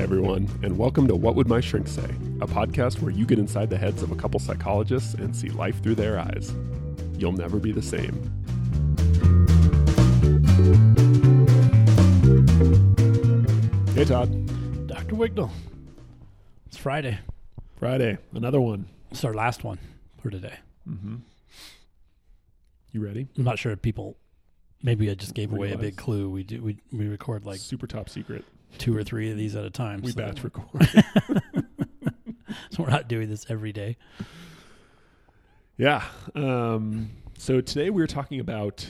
Hi, everyone, and welcome to What Would My Shrink Say, a podcast where you get inside the heads of a couple psychologists and see life through their eyes. You'll never be the same. Hey, Todd. Dr. Wignall. It's Friday. Friday, another one. It's our last one for today. Mm-hmm. You ready? I'm not sure if people. Maybe I just gave away a Realize. big clue. We do we we record like Super top secret. Two or three of these at a time. We so, batch record. so we're not doing this every day. yeah. Um, so today we were talking about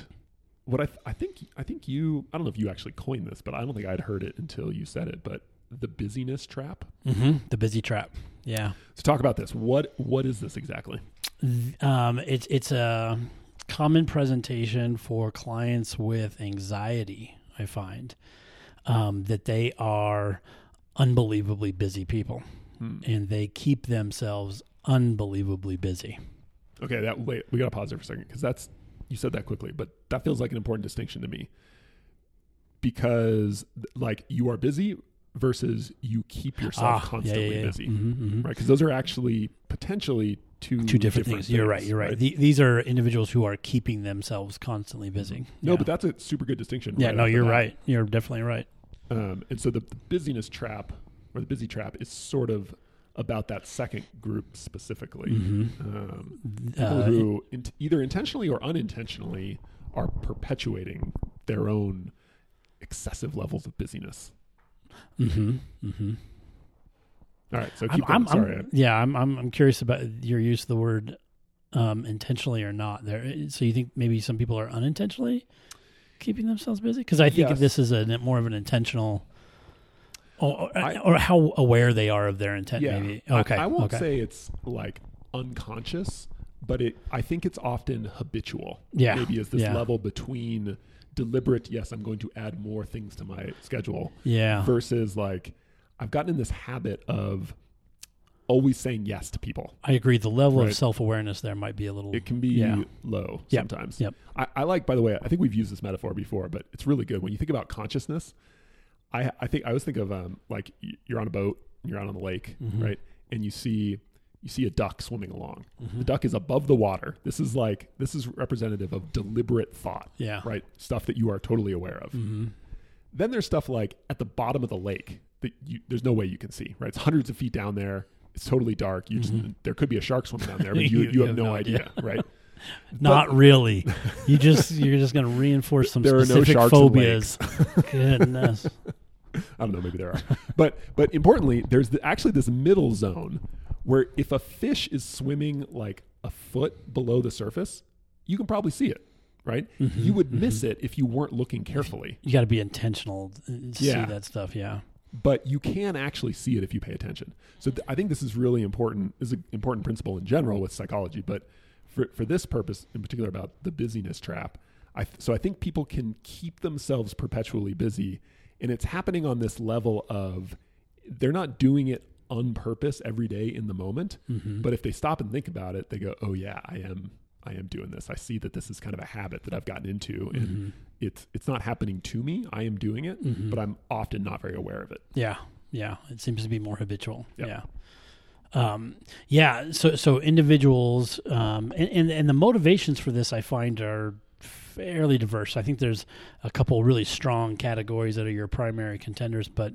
what I, th- I think I think you I don't know if you actually coined this, but I don't think I'd heard it until you said it. But the busyness trap. Mm-hmm. The busy trap. Yeah. So talk about this. What what is this exactly? Um, it's it's a common presentation for clients with anxiety. I find um, that they are unbelievably busy people, Hmm. and they keep themselves unbelievably busy. Okay, that wait, we got to pause there for a second because that's you said that quickly, but that feels like an important distinction to me because like you are busy versus you keep yourself constantly busy, Mhm, mhm. right? Because those are actually potentially two Two different, things. You're right. You're right. The, these are individuals who are keeping themselves constantly busy. No, Yeah. but that's a super good distinction. yeah, right no, you're right. You're definitely right. Um, and so the, the busyness trap or the busy trap is sort of about that second group specifically. Mhm. Um, people Uh, who in, either intentionally or unintentionally are perpetuating their own excessive levels of busyness. hmm hmm All right, so I'm, keep going. I'm, Sorry. I'm, yeah, I'm, I'm, I'm curious about your use of the word um, intentionally or not. There, so you think maybe some people are unintentionally keeping themselves busy? Because I think Yes. this is a more of an intentional, or, or, I- or how aware they are of their intent. yeah, Maybe I- okay. I, won't okay. say it's like unconscious, but it. I think it's often habitual. Yeah, maybe is this yeah. level between deliberate. Yes, I'm going to add more things to my schedule Yeah, versus like I've gotten in this habit of always saying yes to people. I agree. The level Right. of self awareness there might be a little. It can be Yeah. low Yep. sometimes. Yep. I, I like, by the way, I think we've used this metaphor before, but it's really good. When you think about consciousness, I, I think I always think of um, like you're on a boat, you're out on the lake, Mhm. right? And you see you see a duck swimming along. Mhm. The duck is above the water. This is like this is representative of deliberate thought, Yeah. right? Stuff that you are totally aware of. hmm Then there's stuff like at the bottom of the lake that you, there's no way you can see, right? It's hundreds of feet down there. It's totally dark. You just Mhm. there could be a shark swimming down there, but you, you, have, no, idea, right? Not really. You just you're just going to reinforce some are no specific phobias. Goodness. I don't know, maybe there are. but but importantly, there's the, actually this middle zone where if a fish is swimming like a foot below the surface, you can probably see it, right? Mhm, You would miss it if you weren't looking carefully. You got to be intentional to Yeah. see that stuff. Yeah. But you can actually see it if you pay attention. So th- I think this is really important. This is an important principle in general with psychology, but for for this purpose in particular about the busyness trap. I th- so I think people can keep themselves perpetually busy, and it's happening on this level of they're not doing it on purpose every day in the moment. Mhm. But if they stop and think about it, they go, "Oh yeah, I am. I am doing this. I see that this is kind of a habit that I've gotten into, and Mhm. It's it's not happening to me. I am doing it, Mhm. but I'm often not very aware of it." Yeah. Yeah. It seems to be more habitual. Yep. Yeah. Um, yeah. So, so individuals, um, and, and, and the motivations for this I find are fairly diverse. I think there's a couple really strong categories that are your primary contenders, but,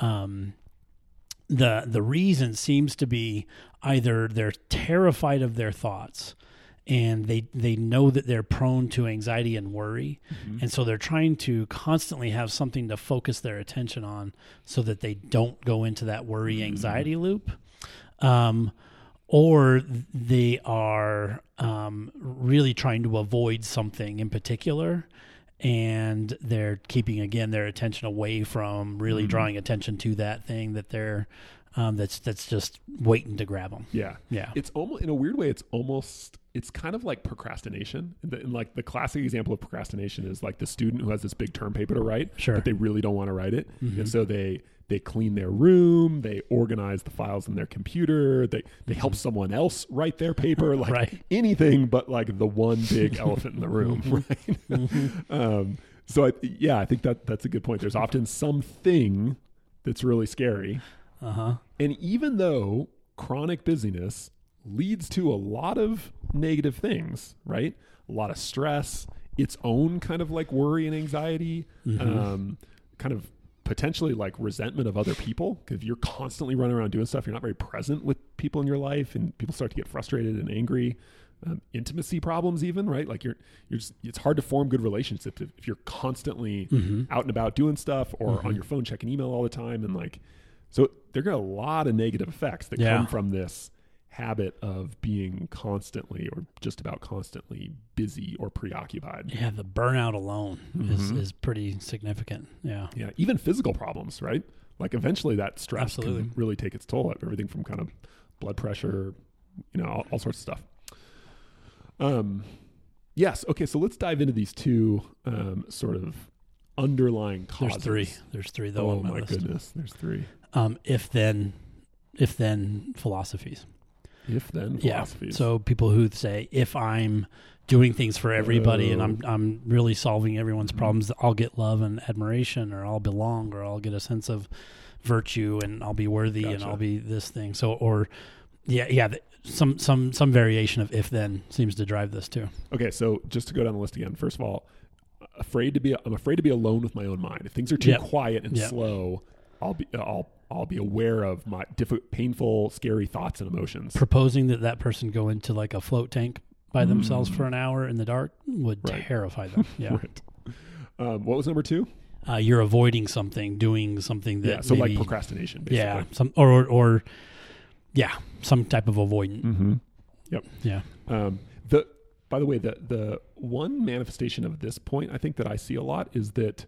um, the, the reason seems to be either they're terrified of their thoughts and they, they know that they're prone to anxiety and worry. And so they're trying to constantly have something to focus their attention on so that they don't go into that worry anxiety loop. Um, or they are um, really trying to avoid something in particular and they're keeping again their attention away from really Mhm. drawing attention to that thing that they're um, that's that's just waiting to grab them. Yeah. Yeah. It's almost in a weird way. It's almost it's kind of like procrastination. And, the, and like the classic example of procrastination is like the student who has this big term paper to write, Sure. but they really don't want to write it, Mhm. and so they they clean their room, they organize the files in their computer, they they help someone else write their paper, like Mm-hmm. Right. anything but like the one big elephant in the room, right? um, so I, yeah, I think that that's a good point. There's often something that's really scary. Uh huh. And even though chronic busyness leads to a lot of negative things, right? A lot of stress, its own kind of like worry and anxiety, um, kind of potentially like resentment of other people. Because if you're constantly running around doing stuff, you're not very present with people in your life, and people start to get frustrated and angry. Um, intimacy problems, even right? Like you're, you're just. It's hard to form good relationships if, if you're constantly out and about doing stuff or on your phone checking email all the time, and like, so there are a lot of negative effects that Yeah. come from this habit of being constantly or just about constantly busy or preoccupied. Yeah, the burnout alone is, Mm-hmm. is pretty significant. Yeah. Yeah, even physical problems, right? Like eventually that stress Absolutely. can really take its toll. Everything from kind of blood pressure, you know, all, all sorts of stuff. Um, yes. Okay. So let's dive into these two um, sort of underlying There's causes. three. There's three though Oh on my, my goodness. There's three. Um, if then, if then philosophies. If then Yeah. So people who say if I'm doing things for everybody and Oh. I'm I'm really solving everyone's Mhm. problems, I'll get love and admiration, or I'll belong, or I'll get a sense of virtue, and I'll be worthy, and I'll be this thing. So, or yeah, yeah. Some some some variation of if then seems to drive this too. Okay, so just to go down the list again. First of all, afraid to be I'm afraid to be alone with my own mind. If things are too Yep. quiet and Yep. slow, I'll be I'll I'll be aware of my diff- painful, scary thoughts and emotions. Proposing that that person go into like a float tank by themselves Mm. for an hour in the dark would Right. terrify them. Yeah. Right. Um, what was number two? uh, you're avoiding something, doing something that yeah, so like procrastination, basically. yeah, some or, or or yeah, some type of avoidant. Mm-hmm. Yeah, Um, the by the way, the the one manifestation of this point I think that I see a lot is that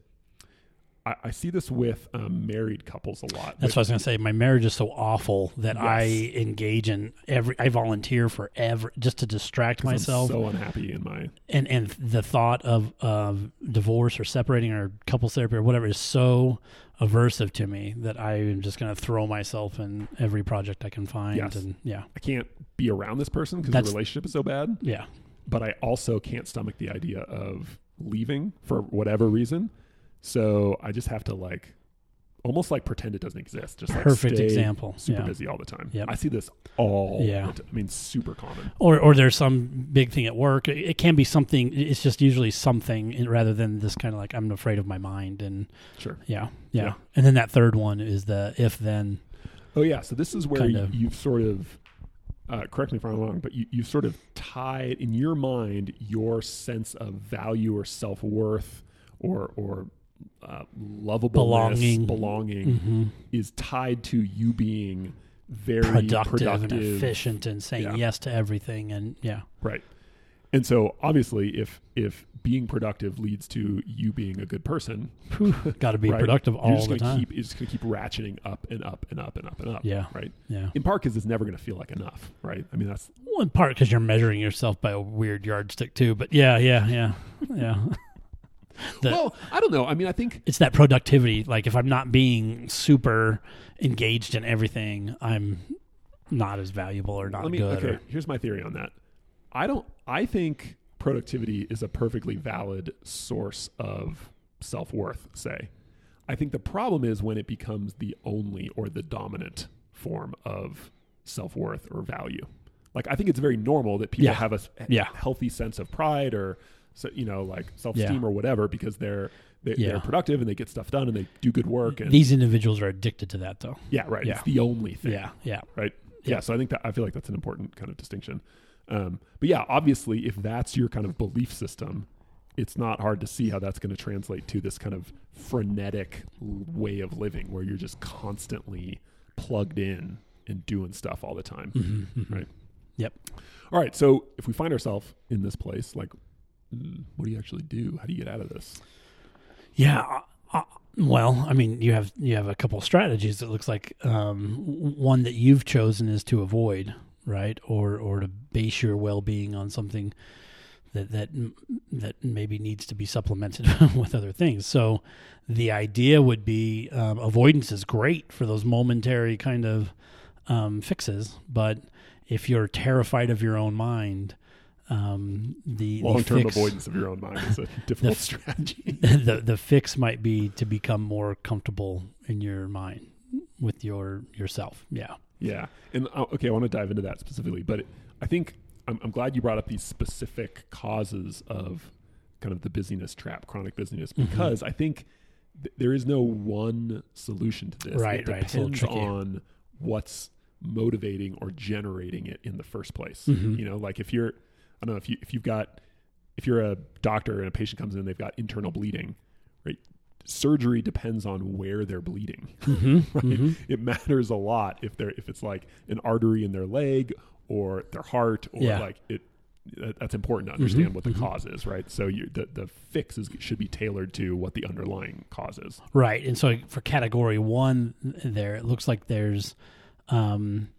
I, I see this with um, married couples a lot. that's what I was gonna say. My marriage is so awful that I engage in every. I volunteer for every just to distract 'Cause I'm myself, so unhappy in my and and the thought of of divorce or separating or couples therapy or whatever is so aversive to me that I am just gonna throw myself in every project I can find. Yes. And yeah, I can't be around this person because the relationship is so bad. yeah, but I also can't stomach the idea of leaving for whatever reason. So I just have to like almost like pretend it doesn't exist. Just like perfect example. Super yeah. busy all the time. Yep. I see this all. Yeah. I mean, super common. or or there's some big thing at work. It, it can be something. It's just usually something rather than this kind of like I'm afraid of my mind and Sure. yeah, yeah. Yeah. And then that third one is the if then. Oh yeah. So this is where you, of. you've sort of. Uh, correct me if I'm wrong, but you, you sort of tied in your mind your sense of value or self worth or or uh, lovable Belonging. belonging hmm is tied to you being very Productive, productive, and efficient and saying Yeah. yes to everything and yeah Right. And so obviously if if being productive leads to you being a good person, got to be Right. productive you're all just the time. keep you're just gonna keep ratcheting up and up and up and up and up. Yeah. Right. yeah. In part because it's never gonna feel like enough. Right. I mean that's Well, in part because you're measuring yourself by a weird yardstick too. But yeah, yeah, yeah, yeah. The- well, I don't know. I mean I think it's that productivity. Like if I'm not being super engaged in everything, I'm not as valuable or not me good. okay, or- here's my theory on that. I don't I think productivity is a perfectly valid source of self worth, say. I think the problem is when it becomes the only or the dominant form of self worth or value. Like I think it's very normal that people Yeah. have a Yeah. healthy sense of pride or so, you know like self esteem Yeah. or whatever because they're they, Yeah. they're productive and they get stuff done and they do good work and These individuals are addicted to that, though. yeah right Yeah. it's the only thing Yeah, yeah, right? Yeah. Yeah. So I think that I feel like that's an important kind of distinction. Um, but yeah, obviously, if that's your kind of belief system, it's not hard to see how that's going to translate to this kind of frenetic way of living where you're just constantly plugged in and doing stuff all the time. Mhm, mhm. Right. Yep. All right. So if we find ourselves in this place, like, what do you actually do? How do you get out of this? Yeah. uh, well, I mean, you have you have a couple strategies. It looks like um, one that you've chosen is to avoid, right, or or to base your well being on something that that that maybe needs to be supplemented with other things. So, the idea would be um, avoidance is great for those momentary kind of um, fixes, but if you're terrified of your own mind, um, the the Long term avoidance of your own mind is a difficult f- strategy. the the fix might be to become more comfortable in your mind. with your yourself. Yeah. Yeah, and uh, okay, I want to dive into that specifically, but I think I'm, I'm glad you brought up these specific causes of kind of the busyness trap, chronic busyness, Mm-hmm. because I think th- there is no one solution to this. Right, it right. It's a little depends on what's motivating or generating it in the first place. Mhm. You know, like if you're, I don't know, if you if you've got, if you're a doctor and a patient comes in, and they've got internal bleeding, right? Surgery depends on where they're bleeding Mm-hmm. right? It matters a lot if they're if it's like an artery in their leg or their heart or Yeah. like it. That's important to understand Mhm, what the mhm. cause is, right? So you, the the fix is, should be tailored to what the underlying cause is. Right. And so for category one, there it looks like there's um,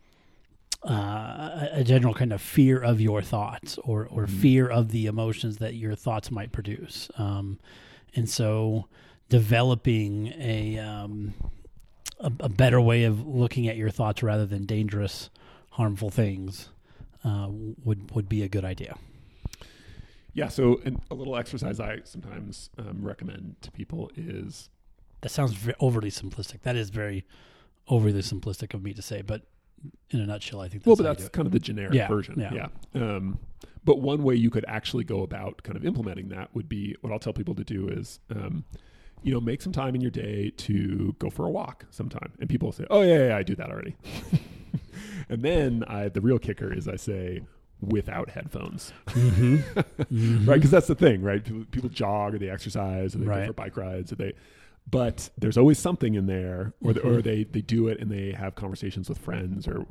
uh, a a general kind of fear of your thoughts or, or Mhm. fear of the emotions that your thoughts might produce. Um, and so developing a, um, a, a better way of looking at your thoughts rather than dangerous, harmful things uh, would, would be a good idea. Yeah. So and a little exercise I sometimes um, recommend to people is That sounds ve- overly simplistic. That is very overly simplistic of me to say, but in a nutshell, I think that's well, but that's kind of the generic Yeah, version. yeah. Um, but one way you could actually go about kind of implementing that would be what I'll tell people to do is, um, you know, make some time in your day to go for a walk sometime. And people say, "Oh yeah, yeah, yeah I do that already." and then I, the real kicker is I say without headphones, Mhm. Mhm. right? Because that's the thing, right? People, people jog or they exercise or they Right. go for bike rides or they. But there's always something in there, or, the, or Mhm. they they do it and they have conversations with friends or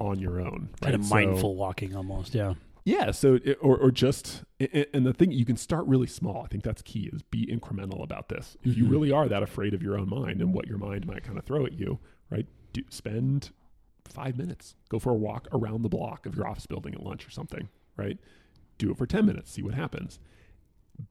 on your own, kind right? of So- mindful walking almost. Yeah. yeah. So, it, or, or just, and the thing, you can start really small. I think that's key is be incremental about this. If you Mhm. really are that afraid of your own mind and what your mind might kind of throw at you, right? Do, spend five minutes, go for a walk around the block of your office building at lunch or something, right? Do it for 10 minutes, see what happens.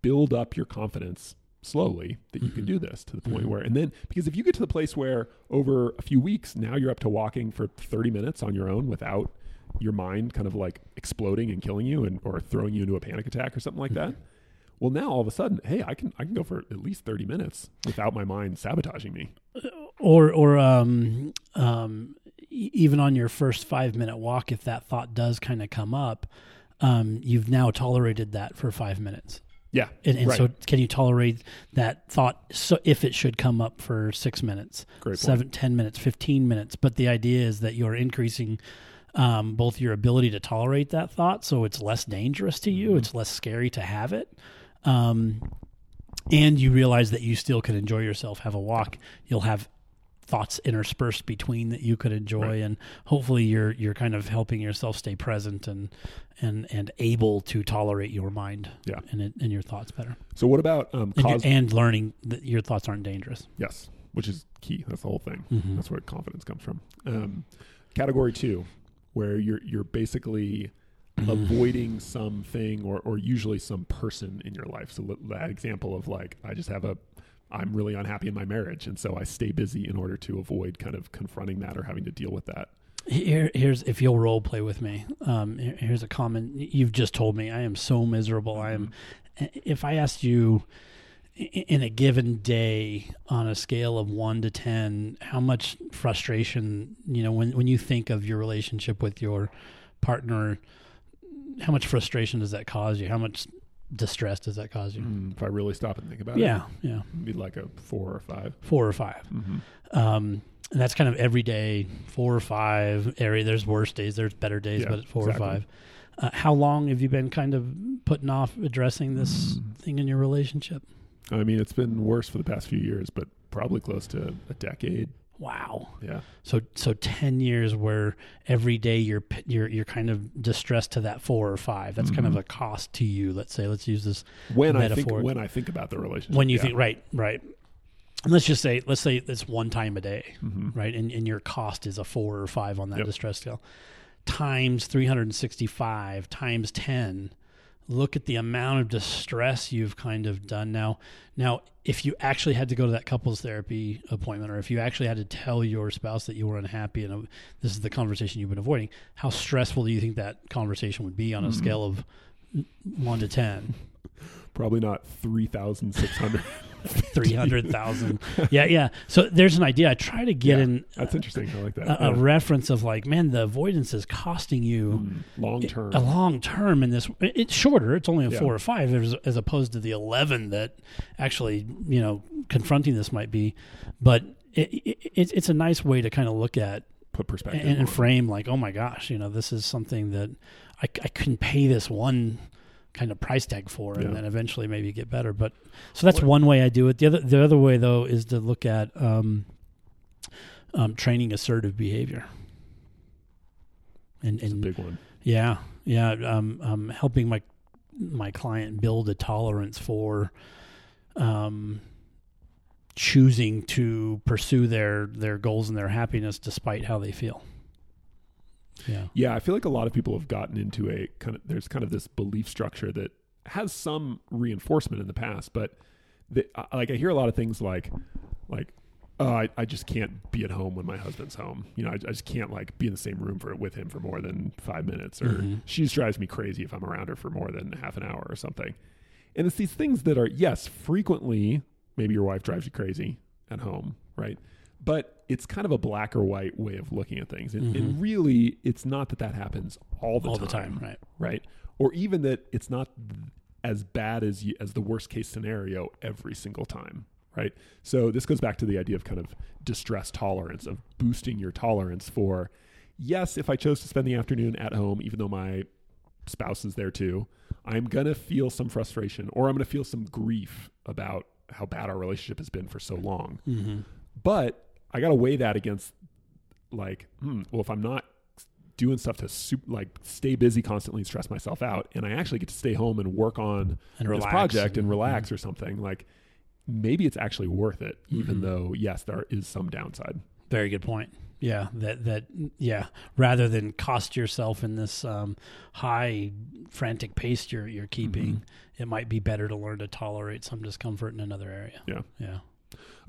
Build up your confidence slowly that you can Mhm. do this to the point Mhm. where, and then because if you get to the place where over a few weeks, now you're up to walking for 30 minutes on your own without your mind kind of like exploding and killing you and or throwing you into a panic attack or something like that. Well, now all of a sudden, hey, I can I can go for at least 30 minutes without my mind sabotaging me. Or, or, um, um, even on your first five minute walk, if that thought does kind of come up, um, you've now tolerated that for five minutes. Yeah. And, and right. so, can you tolerate that thought? So, if it should come up for six minutes, Great seven, ten minutes, fifteen minutes, but the idea is that you're increasing um, both your ability to tolerate that thought, so it's less dangerous to you, Mhm. it's less scary to have it, um, and you realize that you still can enjoy yourself, have a walk. You'll have thoughts interspersed between that you could enjoy, Right. and hopefully you're you're kind of helping yourself stay present and and and able to tolerate your mind, Yeah. and it, and your thoughts better, So what about um and, cause and learning that your thoughts aren't dangerous. yes, which is key. That's the whole thing. Mhm. That's where confidence comes from. Um, category 2 where you're you're basically Mm-hmm. avoiding something or, or usually some person in your life. So that example of like, I just have a, I'm really unhappy in my marriage. And so I stay busy in order to avoid kind of confronting that or having to deal with that. Here, here's if you'll role play with me. Um, here- here's a comment you've just told me. I am so miserable. I am. If I asked you in a given day on a scale of one to ten, how much frustration you know when when you think of your relationship with your partner, how much frustration does that cause you? How much distress does that cause you? Mm, if I really stop and think about it. Yeah, yeah, be like a four or five. four or 5 Mm-hmm. Um, and that's kind of every day, four or five area. There's worse days, there's better days, Yeah, but it's four exactly. or five. Uh, how long have you been kind of putting off addressing this Mm. thing in your relationship? I mean, it's been worse for the past few years, but probably close to a decade. Wow. Yeah. So so ten years where every day you're you're you're kind of distressed to that four or five. That's kind of Mhm. a cost to you. Let's say. Let's use this When I think, Metaphor. when I think about the relationship. when you yeah. think right right. And let's just say let's say it's one time a day. Mhm. right? And, and your cost is a four or five on that Yep. distress scale. Times 365 times 10. Look at the amount of distress you've kind of done now. Now, if you actually had to go to that couples therapy appointment, or if you actually had to tell your spouse that you were unhappy and uh, this is the conversation you've been avoiding, how stressful do you think that conversation would be on a Mhm. scale of one to 10? Probably not 3,600. 300,000. yeah, yeah. So there's an idea. I try to get Yeah, in That's interesting. I like that. a, a reference of like, man, the avoidance is costing you Mm, long term. a long term in this. It's shorter. It's only a Yeah. four or five as, as opposed to the 11 that actually, you know, confronting this might be. But it, it, it's it's a nice way to kind of look at Put perspective. and, and frame like, oh my gosh, you know, this is something that I, I couldn't pay this one kind of price tag for, and Yeah. then eventually maybe get better. But so that's one way I do it. The other the other way though is to look at um, um, training assertive behavior. And, and big one. yeah, yeah, um, um, helping my my client build a tolerance for um, choosing to pursue their their goals and their happiness despite how they feel. Yeah. Yeah, I feel like a lot of people have gotten into a kind of there's kind of this belief structure that has some reinforcement in the past, but the, like I hear a lot of things like like oh, I, I just can't be at home when my husband's home. You know, I, I just can't like be in the same room for with him for more than five minutes, or Mhm. she just drives me crazy if I'm around her for more than half an hour or something. And it's these things that are yes, frequently maybe your wife drives you crazy at home, right? But it's kind of a black or white way of looking at things, and, and Mhm. really, it's not that that happens all the all time, the time, right? right? Or even that it's not as bad as you, as the worst case scenario every single time, right? So this goes back to the idea of kind of distress tolerance, of boosting your tolerance for, yes, if I chose to spend the afternoon at home, even though my spouse is there too, I'm gonna feel some frustration, or I'm gonna feel some grief about how bad our relationship has been for so long. Mm-hmm. But I got to weigh that against like, hmm, well, if I'm not doing stuff to sup- like stay busy constantly and stress myself out, and I actually get to stay home and work on And this project and and- relax or something, like maybe it's actually worth it, even Mhm. though yes, there is some downside. Very good point. Yeah, that that yeah. Rather than cost yourself in this um, high frantic pace you're you're keeping, it might be better to learn to tolerate some discomfort in another area. Yeah. Yeah.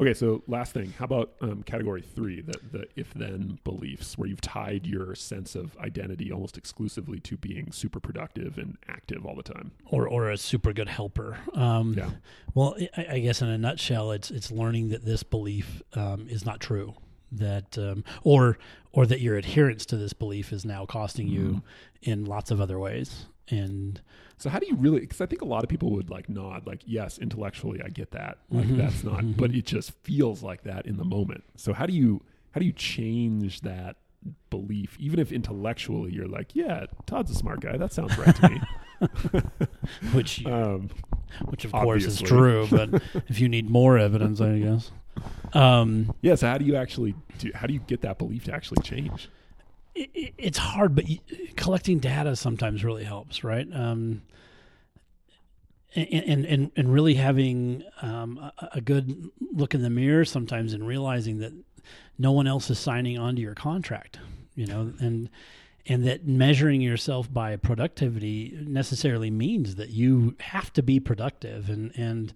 Okay, so last thing, how about um, category three, the the if then beliefs, where you've tied your sense of identity almost exclusively to being super productive and active all the time. Or or a super good helper. Um, Yeah. Well, I, I guess in a nutshell, it's it's learning that this belief um, is not true. That um, or or that your adherence to this belief is now costing you in lots of other ways. And So how do you really? Because I think a lot of people would like nod, like yes, intellectually I get that, like Mhm. that's not, but it just feels like that in the moment. So how do you how do you change that belief, even if intellectually you're like, yeah, Todd's a smart guy, that sounds right to me. which um, which of course is true, but if you need more evidence, I guess. Um, yeah. So how do you actually do? How do you get that belief to actually change? It, it- it's hard, but collecting data sometimes really helps, right? Um, and, and and really having um, a, good look in the mirror sometimes, and realizing that no one else is signing on to your contract, you know, and and that measuring yourself by productivity necessarily means that you have to be productive, and and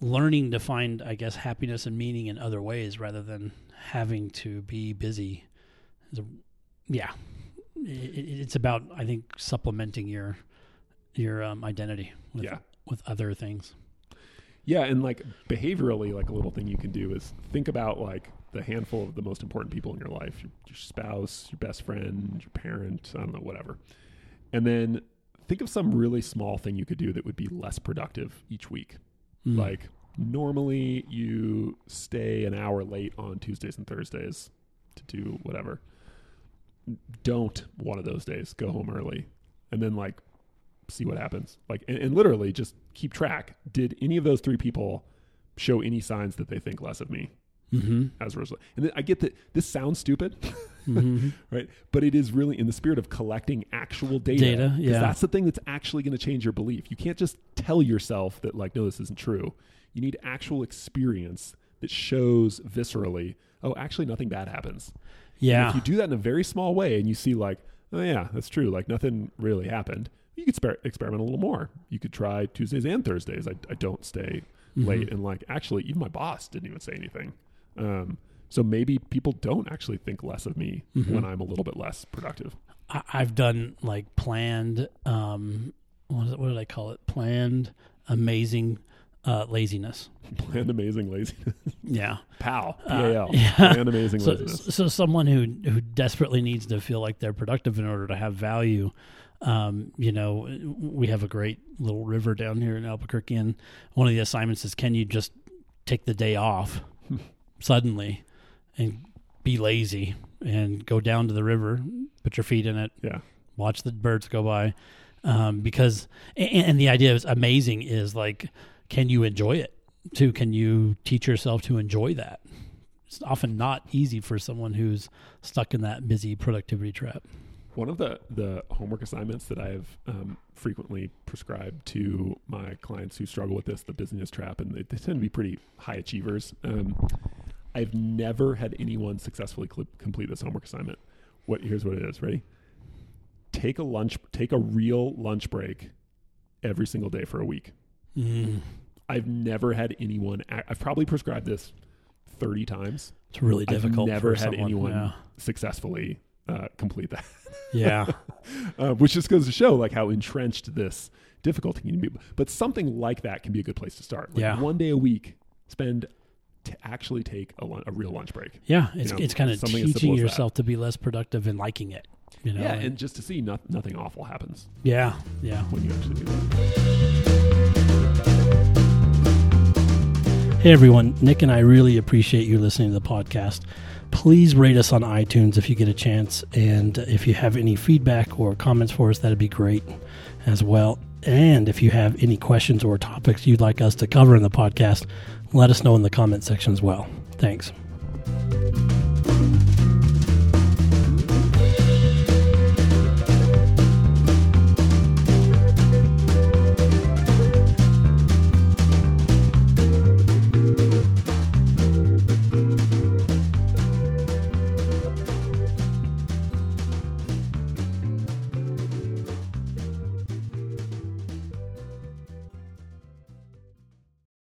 learning to find, I guess, happiness and meaning in other ways rather than having to be busy. Is a, yeah, it, it- it's about I think supplementing your your um, identity with Yeah. with other things. Yeah, and like behaviorally, like a little thing you can do is think about like the handful of the most important people in your life your, your spouse, your best friend, your parent, I don't know, whatever. And then think of some really small thing you could do that would be less productive each week. Mm. Like normally you stay an hour late on Tuesdays and Thursdays to do whatever. Don't one of those days go home early and then like see what happens. Like and, and literally just keep track. Did any of those three people show any signs that they think less of me hmm as a result? And then I get that this sounds stupid, hmm right? But it is really in the spirit of collecting actual data. Data, yeah. That's the thing that's actually going to change your belief. You can't just tell yourself that, like, no, this isn't true. You need actual experience that shows viscerally, oh, actually, nothing bad happens. And Yeah, if you do that in a very small way and you see, like, oh, yeah, that's true, like, nothing really happened, you could sper- experiment a little more. You could try Tuesdays and Thursdays. I, I don't stay Mhm. late. And, like, actually, even my boss didn't even say anything. Um, so maybe people don't actually think less of me Mhm. when I'm a little bit less productive. I, I've done like planned um, what, it, what did I call it? Planned amazing uh, laziness. Planned amazing laziness. Yeah. PAL. Uh, yeah. Planned amazing So, laziness. so someone who who desperately needs to feel like they're productive in order to have value. Um, you know, we have a great little river down here in Albuquerque, and one of the assignments is, can you just take the day off suddenly and be lazy and go down to the river, put your feet in it, Yeah. watch the birds go by, um, because and, and the idea is amazing is like, can you enjoy it too? Can you teach yourself to enjoy that? It's often not easy for someone who's stuck in that busy productivity trap. One of the, the homework assignments that I've um, frequently prescribed to my clients who struggle with this, the busyness trap, and they, they tend to be pretty high achievers. Um, I've never had anyone successfully cl- complete this homework assignment. What here's what it is. Ready? Take a lunch. Take a real lunch break every single day for a week. Mm, I've never had anyone. I've probably prescribed this thirty times. it's really difficult. I've never had someone. anyone Yeah. successfully uh, complete that. yeah. uh, which just goes to show like how entrenched this difficulty can be. But something like that can be a good place to start. Like Yeah. one day a week, spend to actually take a, a real lunch break. Yeah, it's know, it's kind of something as simple teaching yourself to be less productive and liking it. You know, yeah, and- and just to see no- nothing awful happens yeah, yeah. when you actually do that. Hey everyone, Nick and I really appreciate you listening to the podcast. Please rate us on iTunes if you get a chance, and if you have any feedback or comments for us, that'd be great as well. And if you have any questions or topics you'd like us to cover in the podcast, let us know in the comment section as well. Thanks.